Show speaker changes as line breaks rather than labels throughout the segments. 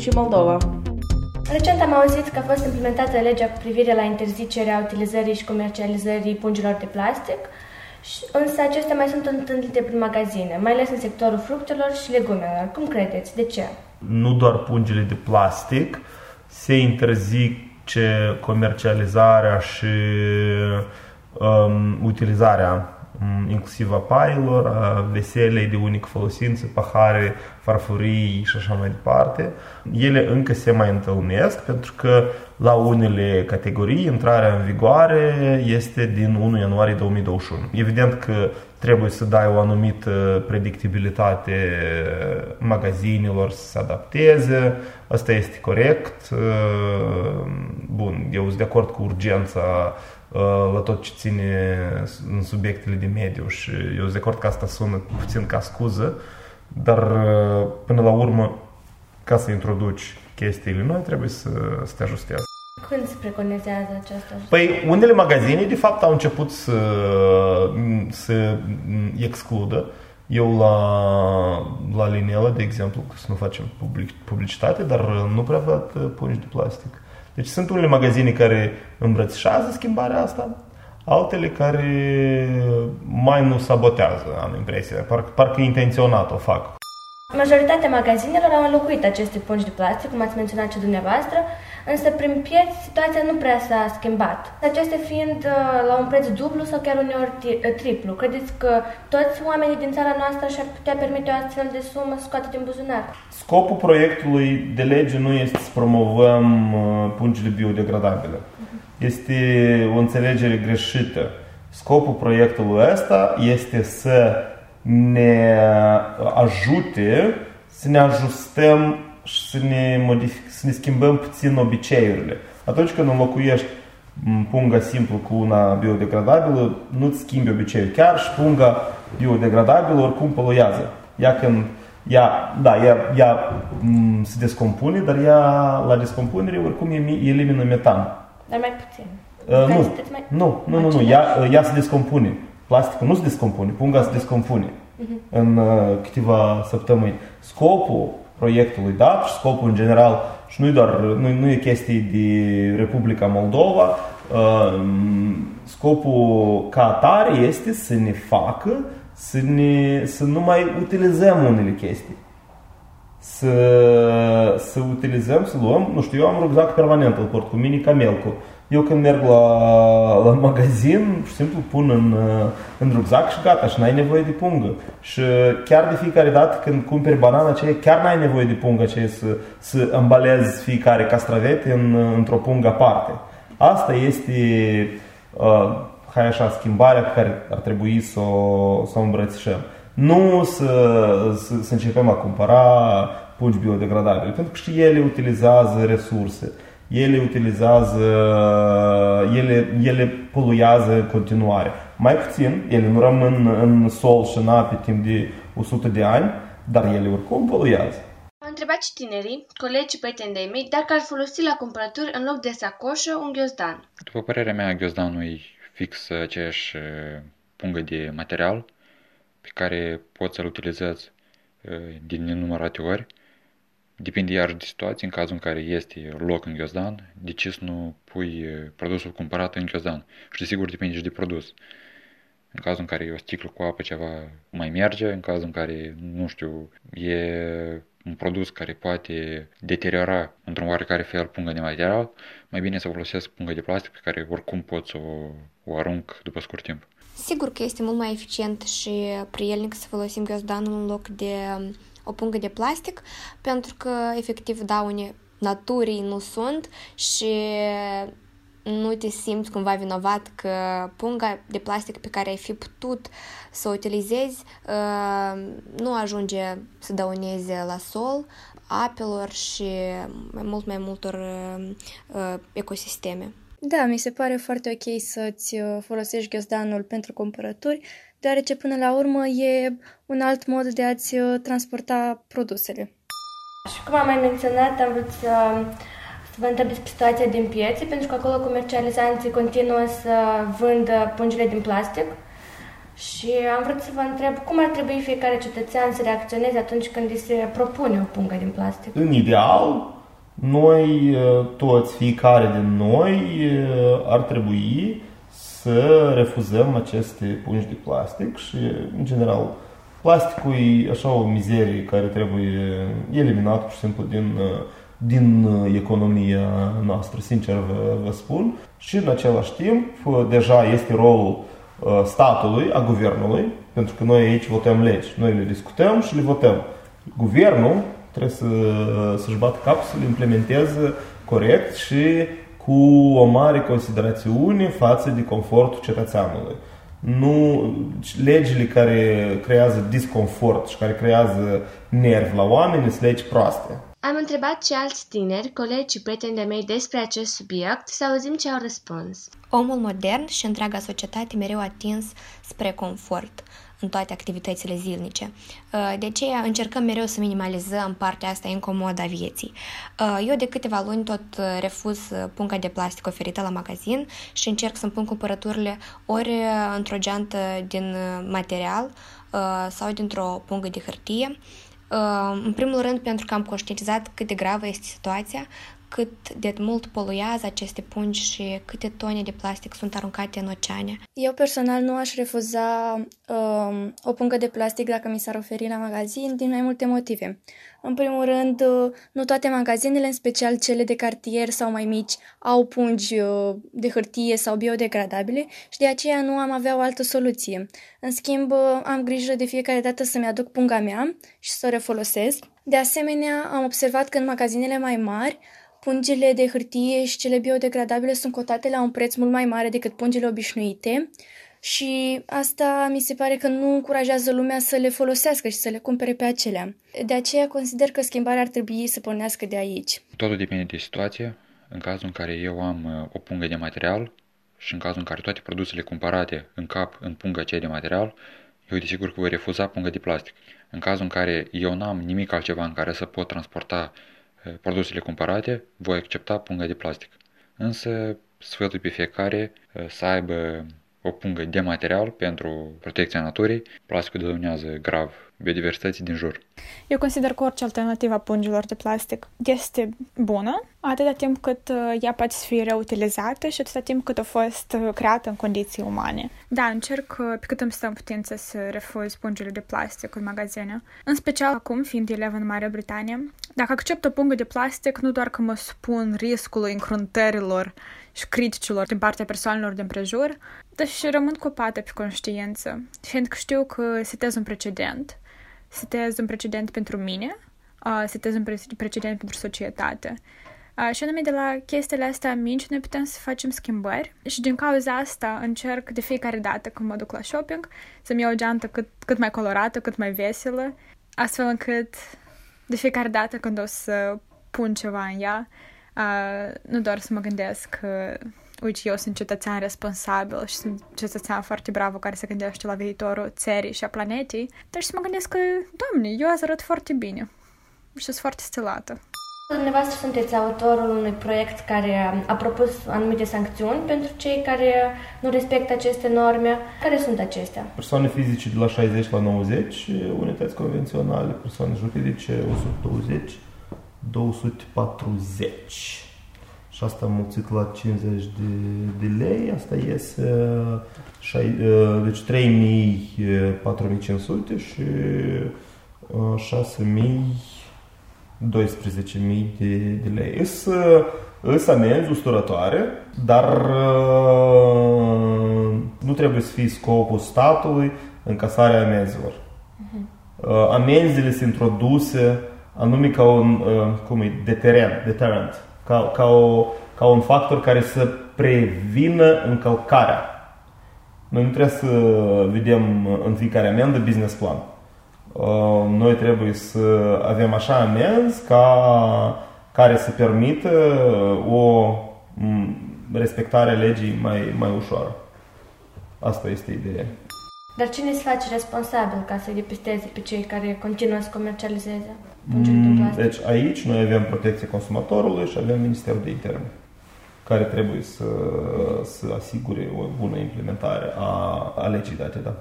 și Moldova.
Recent am auzit că a fost implementată legea cu privire la interzicerea utilizării și comercializării pungilor de plastic, însă acestea mai sunt întâlnite prin magazine, mai ales în sectorul fructelor și legumelor. Cum credeți? De ce?
Nu doar pungile de plastic, se interzice comercializarea și um, utilizarea um, inclusiv a pailor, a veselei de unică folosință, pahare, farfurii și așa mai departe. Ele încă se mai întâlnesc pentru că la unele categorii intrarea în vigoare este din 1 ianuarie 2021. Evident că trebuie să dai o anumită predictibilitate magazinelor să se adapteze, asta este corect. Bun, eu sunt de acord cu urgența la tot ce ține în subiectele de mediu și eu sunt de acord că asta sună puțin ca scuză, dar până la urmă, ca să introduci chestiile noi, trebuie să, să te ajustezi.
Când se preconizează aceasta?
Păi, unele magazine, de fapt, au început să, să excludă. Eu la, la Linela, de exemplu, să nu facem public, publicitate, dar nu prea văd pungi de plastic. Deci sunt unele magazine care îmbrățișează schimbarea asta, altele care mai nu sabotează, am impresia, parcă, parcă intenționat o fac.
Majoritatea magazinelor au înlocuit aceste pungi de plastic, cum ați menționat și dumneavoastră, însă prin pieți situația nu prea s-a schimbat. Acestea fiind uh, la un preț dublu sau chiar uneori uh, triplu. Credeți că toți oamenii din țara noastră și-ar putea permite o astfel de sumă să scoată din buzunar?
Scopul proiectului de lege nu este să promovăm uh, pungile biodegradabile. Uh-huh. Este o înțelegere greșită. Scopul proiectului ăsta este să ne ajute să ne ajustăm și să ne, modific, să ne schimbăm puțin obiceiurile. Atunci când înlocuiești punga simplu cu una biodegradabilă, nu-ți schimbi obiceiul. Chiar și punga biodegradabilă oricum poluează. Ea când ea, da, ea, ea m- se descompune, dar ea la descompunere oricum elimină metan.
Dar mai puțin.
Uh, nu, mai... nu, nu, nu, nu, ea, ea se descompune plasticul nu se descompune, punga se descompune uh-huh. în uh, câteva săptămâni. Scopul proiectului dat și scopul în general, și nu, doar, nu, nu e chestie de Republica Moldova, uh, scopul ca atare este să ne facă să, ne, să nu mai utilizăm unele chestii. Să, să utilizăm, să luăm, nu știu, eu am rucsac permanent, îl port cu mine ca melcul eu când merg la, la magazin, pur și simplu pun în, în rucsac și gata, și n-ai nevoie de pungă. Și chiar de fiecare dată când cumperi banana aceea, chiar n-ai nevoie de pungă aceea să, să îmbalezi fiecare castravete în, într-o pungă aparte. Asta este, uh, hai așa, schimbarea pe care ar trebui să o, să o îmbrățișăm. Nu să, să, să începem a cumpăra pungi biodegradabile, pentru că și ele utilizează resurse ele utilizează, ele, ele poluează în continuare. Mai puțin, ele nu rămân în sol și în ape timp de 100 de ani, dar ele oricum poluează.
Am întrebat și tinerii, colegi și prieteni de mei, dacă ar folosi la cumpărături în loc de sacoșă un ghiozdan.
După părerea mea, ghiozdanul e fix aceeași pungă de material pe care poți să-l utilizezi din nenumărate ori Depinde iar de situație, în cazul în care este loc în ghiozdan, de ce să nu pui produsul cumpărat în ghiozdan. Și desigur depinde și de produs. În cazul în care e o sticlă cu apă ceva mai merge, în cazul în care, nu știu, e un produs care poate deteriora într-un oarecare fel punga de material, mai bine să folosesc punga de plastic pe care oricum pot să o, o arunc după scurt timp.
Sigur că este mult mai eficient și prielnic să folosim ghiozdanul în loc de o pungă de plastic, pentru că efectiv daune naturii nu sunt și nu te simți cumva vinovat că punga de plastic pe care ai fi putut să o utilizezi uh, nu ajunge să dăuneze la sol, apelor și mai mult mai multor uh, ecosisteme.
Da, mi se pare foarte ok să-ți folosești ghiozdanul pentru cumpărături, deoarece până la urmă e un alt mod de a-ți uh, transporta produsele.
Și cum am mai menționat, am vrut să, să vă întreb despre situația din piețe, pentru că acolo comercializanții continuă să vândă pungile din plastic Și am vrut să vă întreb cum ar trebui fiecare cetățean să reacționeze atunci când îi se propune o pungă din plastic.
În ideal, noi toți, fiecare din noi, ar trebui să refuzăm aceste pungi de plastic și, în general, plasticul e așa o mizerie care trebuie eliminat pur și simplu din, din economia noastră, sincer vă, vă spun. Și, în același timp, deja este rolul statului, a guvernului, pentru că noi aici votăm legi. Noi le discutăm și le votăm. Guvernul trebuie să, să-și bată capul să le implementeze corect și cu o mare considerațiune față de confortul cetățeanului. Nu legile care creează disconfort și care creează nervi la oameni sunt legi proaste.
Am întrebat și alți tineri, colegi și prieteni de mei despre acest subiect să auzim ce au răspuns.
Omul modern și întreaga societate mereu atins spre confort în toate activitățile zilnice. Uh, de aceea încercăm mereu să minimalizăm partea asta incomodă a vieții. Uh, eu de câteva luni tot uh, refuz punga de plastic oferită la magazin și încerc să-mi pun cumpărăturile ori într-o geantă din material sau dintr-o pungă de hârtie. În primul rând pentru că am conștientizat cât de gravă este situația, cât de mult poluează aceste pungi și câte tone de plastic sunt aruncate în oceane.
Eu personal nu aș refuza um, o pungă de plastic dacă mi s-ar oferi la magazin din mai multe motive. În primul rând, uh, nu toate magazinele, în special cele de cartier sau mai mici, au pungi uh, de hârtie sau biodegradabile și de aceea nu am avea o altă soluție. În schimb, uh, am grijă de fiecare dată să-mi aduc punga mea și să o refolosesc. De asemenea, am observat că în magazinele mai mari Pungile de hârtie și cele biodegradabile sunt cotate la un preț mult mai mare decât pungile obișnuite și asta mi se pare că nu încurajează lumea să le folosească și să le cumpere pe acelea. De aceea consider că schimbarea ar trebui să pornească de aici.
Totul depinde de situație. În cazul în care eu am uh, o pungă de material și în cazul în care toate produsele cumpărate în cap în punga aceea de material, eu desigur că voi refuza punga de plastic. În cazul în care eu n-am nimic altceva în care să pot transporta Eh, produsele cumpărate, voi accepta punga de plastic. Însă, sfătul pe fiecare eh, să aibă o pungă de material pentru protecția naturii, plasticul dăunează grav biodiversității din jur.
Eu consider că orice alternativă a pungilor de plastic este bună, atâta timp cât uh, ea poate fi reutilizată și atâta timp cât a fost uh, creată în condiții umane. Da, încerc uh, pe cât îmi stă în putință să refuz pungile de plastic în magazine. În special acum, fiind elev în Marea Britanie, dacă accept o pungă de plastic, nu doar că mă spun riscului încruntărilor și criticilor din partea persoanelor din prejur, dar și rămân cu pată pe conștiință, fiindcă știu că setez un precedent setez un precedent pentru mine, uh, setez un precedent pentru societate. Uh, și anume de la chestiile astea mici noi putem să facem schimbări și din cauza asta încerc de fiecare dată când mă duc la shopping să-mi iau o geantă cât, cât mai colorată, cât mai veselă, astfel încât de fiecare dată când o să pun ceva în ea, uh, nu doar să mă gândesc că uite, eu sunt cetățean responsabil și sunt cetățean foarte bravo care se gândește la viitorul țării și a planetei, dar și să mă gândesc că, doamne, eu azi arăt foarte bine și sunt foarte stilată.
Dumneavoastră sunteți autorul unui proiect care a propus anumite sancțiuni pentru cei care nu respectă aceste norme. Care sunt acestea?
Persoane fizice de la 60 la 90, unități convenționale, persoane juridice 120, 240 și asta mulțit la 50 de, de lei, asta iese uh, deci 3000, 4500 și 6000, uh, 12.000 de, de lei. Îs, îs amenzi usturătoare, dar uh, nu trebuie să fie scopul statului încasarea amenzilor. Uh-huh. Amenzile sunt introduse anume ca un cum e, deterent, deterrent ca, ca, o, ca un factor care să prevină încălcarea. Noi nu trebuie să vedem în fiecare amendă business plan. Uh, noi trebuie să avem așa amenzi ca, care să permită o respectare a legii mai, mai ușoară. Asta este ideea.
Dar cine se face responsabil ca să-i depisteze pe cei care continuă să comercializeze mm,
Deci aici noi avem protecție consumatorului și avem Ministerul de Interne care trebuie să, să asigure o bună implementare a, a legii date, da.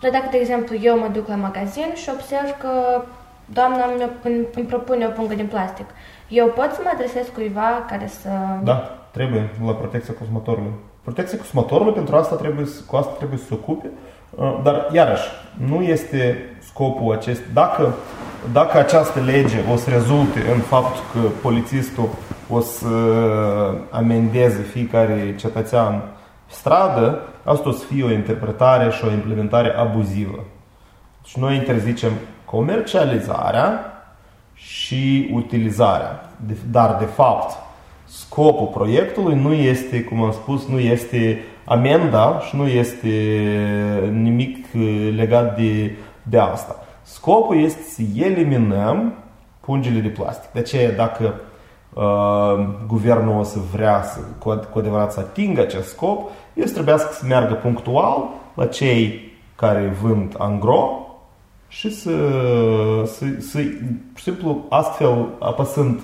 Dar dacă, de exemplu, eu mă duc la magazin și observ că doamna îmi, îmi propune o pungă din plastic, eu pot să mă adresez cuiva care să...
Da, trebuie, la protecția consumatorului. Protecția consumatorului pentru asta trebuie, cu asta trebuie să se ocupe, uh, dar iarăși, nu este scopul acest. Dacă, dacă această lege o să rezulte în faptul că polițistul o să amendeze fiecare cetățean pe stradă, asta o să fie o interpretare și o implementare abuzivă. Deci noi interzicem comercializarea și utilizarea. Dar, de fapt, scopul proiectului nu este, cum am spus, nu este amenda și nu este nimic legat de, de asta. Scopul este să eliminăm pungile de plastic. De aceea, dacă uh, guvernul o să vrea să, cu, cu adevărat să atingă acest scop, el trebuie să meargă punctual la cei care vând angro și să, să, să simplu astfel apăsând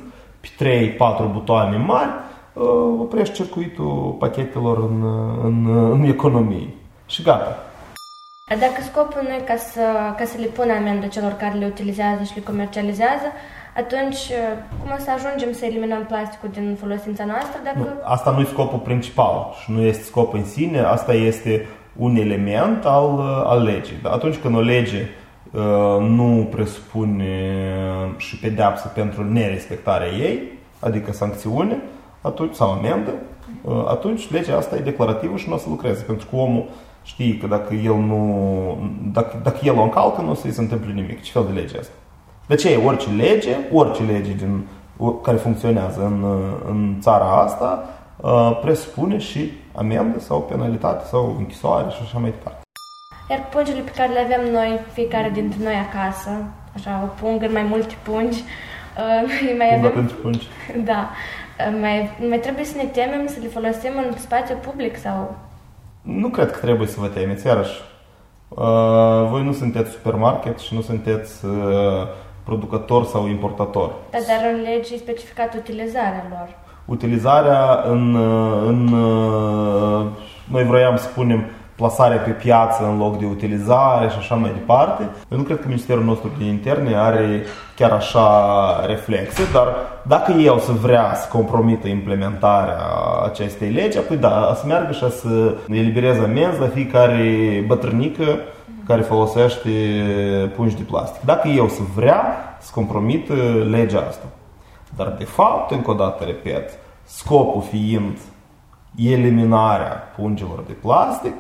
pe 3-4 butoane mari uh, oprești circuitul pachetelor în, în, în economie. Și gata.
Dacă scopul nu e ca să, ca să le pună amendă celor care le utilizează și le comercializează, atunci uh, cum o să ajungem să eliminăm plasticul din folosința noastră? Dacă...
Nu, asta nu e scopul principal și nu este scopul în sine, asta este un element al, uh, al legii. Dar atunci când o lege Uh, nu presupune și pedeapsă pentru nerespectarea ei, adică sancțiune atunci, sau amendă, uh, atunci legea asta e declarativă și nu o să lucreze, pentru că omul știe că dacă el nu, dacă, dacă el o încalcă, nu o să-i se întâmple nimic. Ce fel de lege asta? De ce orice lege, orice lege din, care funcționează în, în țara asta, uh, presupune și amendă sau penalitate sau închisoare și așa mai departe.
Iar pungile pe care le avem noi, fiecare dintre noi acasă, așa, o pungă în mai multe pungi, uh, mai
avem... pentru pungi.
Da. Uh, mai, mai trebuie să ne temem să le folosim în spațiu public sau...
Nu cred că trebuie să vă temeți, iarăși. Uh, voi nu sunteți supermarket și nu sunteți uh, producător sau importator.
Da, dar în lege e specificat utilizarea lor.
Utilizarea în, uh, în uh, noi vroiam să spunem plasarea pe piață în loc de utilizare și așa mai departe. Eu nu cred că Ministerul nostru de Interne are chiar așa reflexe, dar dacă el să vrea să compromită implementarea acestei legi, apoi da, să meargă și să elibereze amenzi la fiecare bătrânică care folosește pungi de plastic. Dacă eu să vrea să compromită legea asta. Dar de fapt, încă o dată repet, scopul fiind eliminarea pungilor de plastic,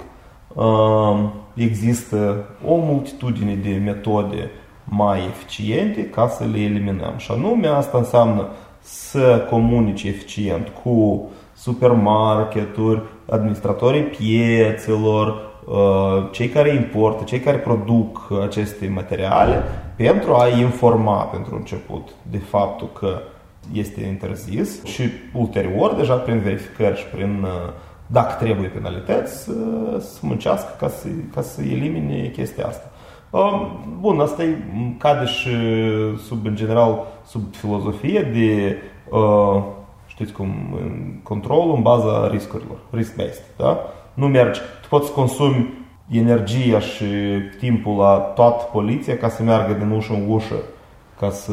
există o multitudine de metode mai eficiente ca să le eliminăm. Și anume asta înseamnă să comunici eficient cu supermarketuri, administratorii piețelor, cei care importă, cei care produc aceste materiale, pentru a informa pentru început de faptul că este interzis și ulterior, deja prin verificări și prin uh, dacă trebuie penalități, să, să muncească ca să, ca să elimine chestia asta. Um, bun, asta e, cade și sub, în general, sub filozofie de, uh, știți cum, control în baza riscurilor, risk-based, da? Nu mergi, tu poți consumi energia și timpul la toată poliția ca să meargă din ușă în ușă ca să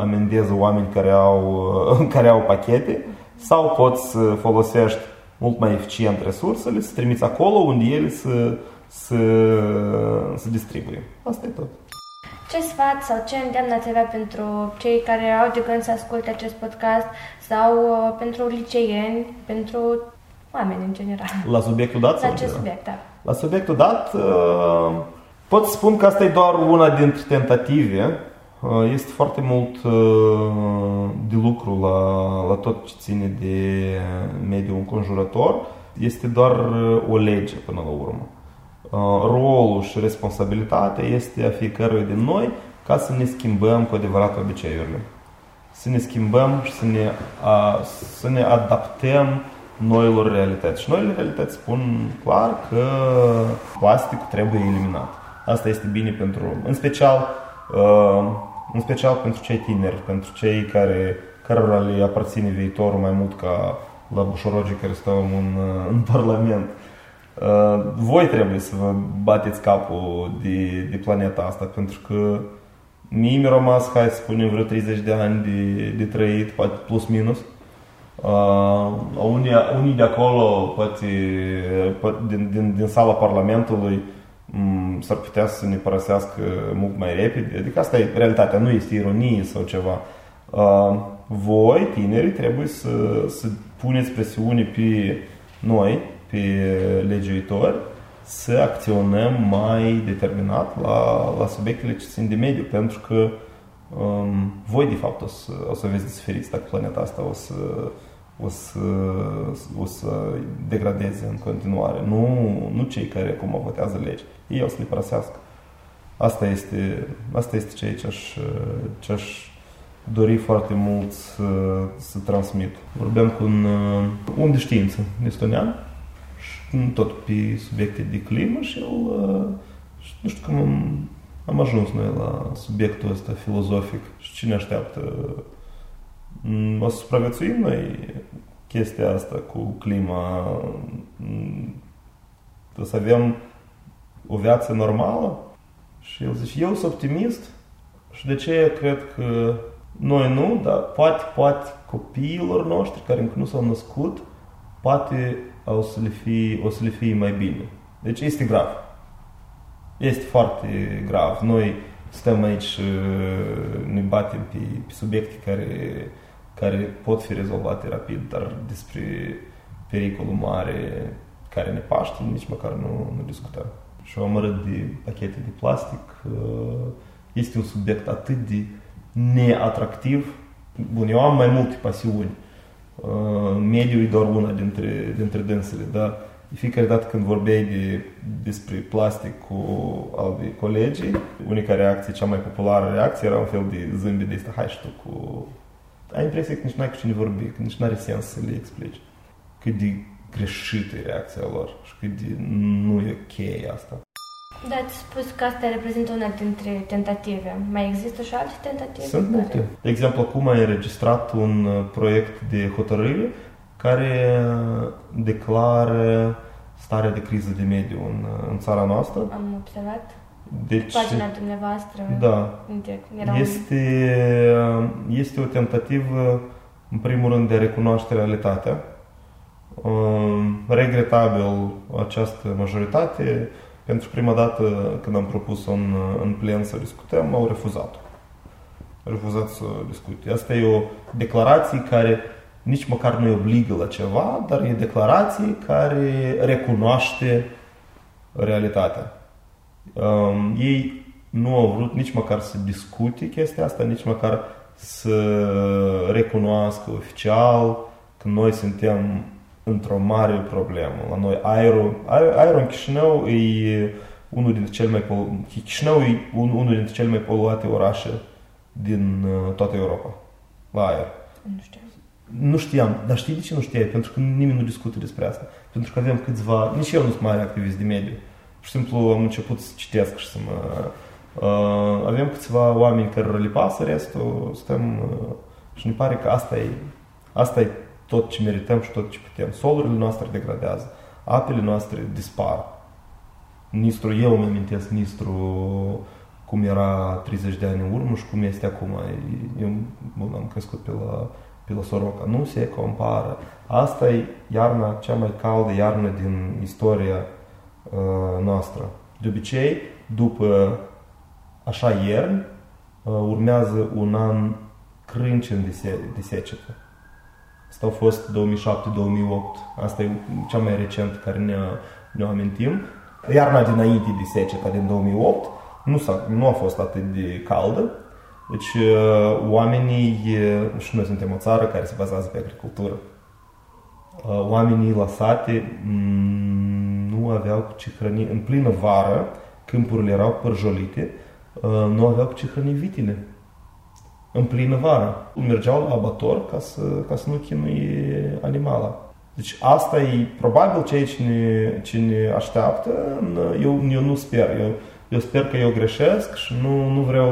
amendeze oameni care au, care au pachete sau poți să folosești mult mai eficient resursele, să trimiți acolo unde ele să, să, să distribuie. Asta e tot.
Ce sfat sau ce îndeamnă ați avea pentru cei care au de gând să asculte acest podcast sau uh, pentru liceieni, pentru oameni în general?
La subiectul dat?
La ce subiect, da.
La subiectul dat uh, pot spun că asta e doar una dintre tentative Uh, este foarte mult uh, de lucru la, la tot ce ține de mediul înconjurător. Este doar uh, o lege până la urmă. Rolul și responsabilitatea este a fiecăruia din noi ca să ne schimbăm cu adevărat obiceiurile. Să ne schimbăm și să ne, a, să ne adaptăm noilor realități. Și noile realități spun clar că plasticul trebuie eliminat. Asta este bine pentru, în special, în special pentru cei tineri, pentru cei care, cărora le aparține viitorul mai mult ca la bușorogii care stau în, în Parlament. Uh, voi trebuie să vă bateți capul de, de planeta asta, pentru că mie mi-a rămas, hai să spunem, vreo 30 de ani de, de trăit, poate plus minus. Uh, unii, unii de acolo, poate, poate din, din, din sala Parlamentului, um, s-ar putea să ne părăsească mult mai repede. Adică asta e realitatea, nu este ironie sau ceva. Uh, voi, tinerii, trebuie să, să puneți presiune pe noi, pe legiuitori, să acționăm mai determinat la, la subiectele ce țin de mediu, pentru că um, voi, de fapt, o să, o să aveți de suferit dacă planeta asta o să, o să, o să degradeze în continuare. Nu, nu cei care acum votează legi. Ei o să le părăsească. Asta este, asta este ceea ce aș, ce aș dori foarte mult să, să transmit. Vorbeam cu un om de știință estonian tot pe subiecte de climă și el, nu știu cum am, am ajuns noi la subiectul ăsta filozofic și cine așteaptă. O să supraviețuim noi chestia asta cu clima, o să avem o viață normală? Și el zice, eu sunt optimist și de ce cred că noi nu, dar poate, poate copiilor noștri care încă nu s-au născut, poate o să le fie, o să le fie mai bine. Deci este grav. Este foarte grav. Noi stăm aici și ne batem pe, pe subiecte care, care pot fi rezolvate rapid, dar despre pericolul mare care ne paște, nici măcar nu, nu discutăm. Și am arăt de pachete de plastic este un subiect atât de neatractiv. Bun, eu am mai multe pasiuni Uh, mediul e doar una dintre, dintre dânsele, dar de fiecare dată când vorbeai de, despre plastic cu alți colegi, unica reacție, cea mai populară reacție era un fel de zâmbet de asta, hai și tu cu... Ai impresia că nici n-ai cu cine vorbi, că nici n-are sens să le explici. Cât de greșită e reacția lor și cât de nu e ok asta.
Da, ați spus că asta reprezintă una dintre tentative. Mai există și alte tentative?
Sunt multe. De exemplu, acum ai înregistrat un uh, proiect de hotărâre care uh, declară starea de criză de mediu în, uh, în țara noastră.
Am observat.
Deci,
Pagina dumneavoastră.
Da. Este, este o tentativă, în primul rând, de a recunoaște realitatea. Regretabil, această majoritate pentru prima dată, când am propus în, în plen să discutăm, au refuzat. Au refuzat să discute. Asta e o declarație care nici măcar nu obligă la ceva, dar e declarație care recunoaște realitatea. Um, ei nu au vrut nici măcar să discute chestia asta, nici măcar să recunoască oficial că noi suntem într-o mare problemă. La noi aerul, aerul în Chișinău e unul dintre cele mai polu- Chișinău e un, unul dintre cele mai poluate orașe din uh, toată Europa. La aer.
Nu știu.
Nu știam, dar știi de ce nu știai? Pentru că nimeni nu discută despre asta. Pentru că avem câțiva, nici eu nu sunt mare activist de mediu. Pur și simplu am început să citesc și să mă... Uh, avem câțiva oameni care le pasă restul, stăm uh, și ne pare că asta e, asta e tot ce merităm și tot ce putem. Solurile noastre degradează, apele noastre dispar. Nistru, eu îmi amintesc Nistru cum era 30 de ani în urmă și cum este acum. Eu bun, am crescut pe la, pe la Soroca. Nu se compară. Asta e iarna cea mai caldă iarnă din istoria uh, noastră. De obicei, după așa ierni, uh, urmează un an crâncen de, se, de secetă. Asta a fost 2007-2008. Asta e cea mai recent care ne, ne amintim. Iarna dinainte de seceta din 2008 nu, s-a, nu a fost atât de caldă. Deci uh, oamenii, uh, și noi suntem o țară care se bazează pe agricultură, uh, oamenii la sate mm, nu aveau cu ce hrăni. În plină vară, câmpurile erau părjolite, nu aveau cu ce hrăni vitile în plină vară. Mergeau la abator ca să, ca să nu chinuie animala. Deci asta e probabil ceea ce ne, ce ne așteaptă. Eu, eu nu sper. Eu, eu sper că eu greșesc și nu, nu vreau,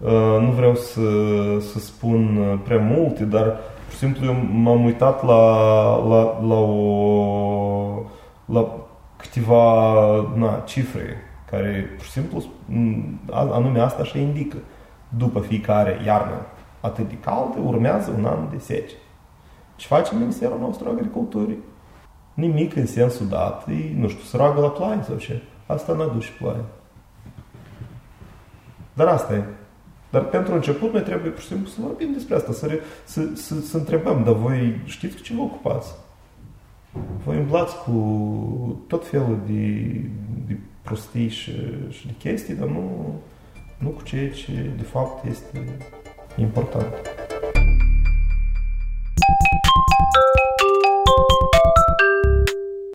uh, nu vreau să, să spun prea multe, dar pur și simplu eu m-am uitat la, la, la, o, la câteva na, cifre care pur și simplu anume asta și indică. După fiecare iarnă atât de caldă, urmează un an de sece. Ce face Ministerul nostru Agriculturii? Nimic în sensul dat, e, nu știu, să roagă la ploaie sau ce. Asta nu aduce ploaie. Dar asta e. Dar pentru început noi trebuie pur și simplu să vorbim despre asta, să, re, să, să, să întrebăm, dar voi știți cu ce vă ocupați? Voi umblați cu tot felul de, de prostii și, și de chestii, dar nu, nu cu ceea ce de fapt este important.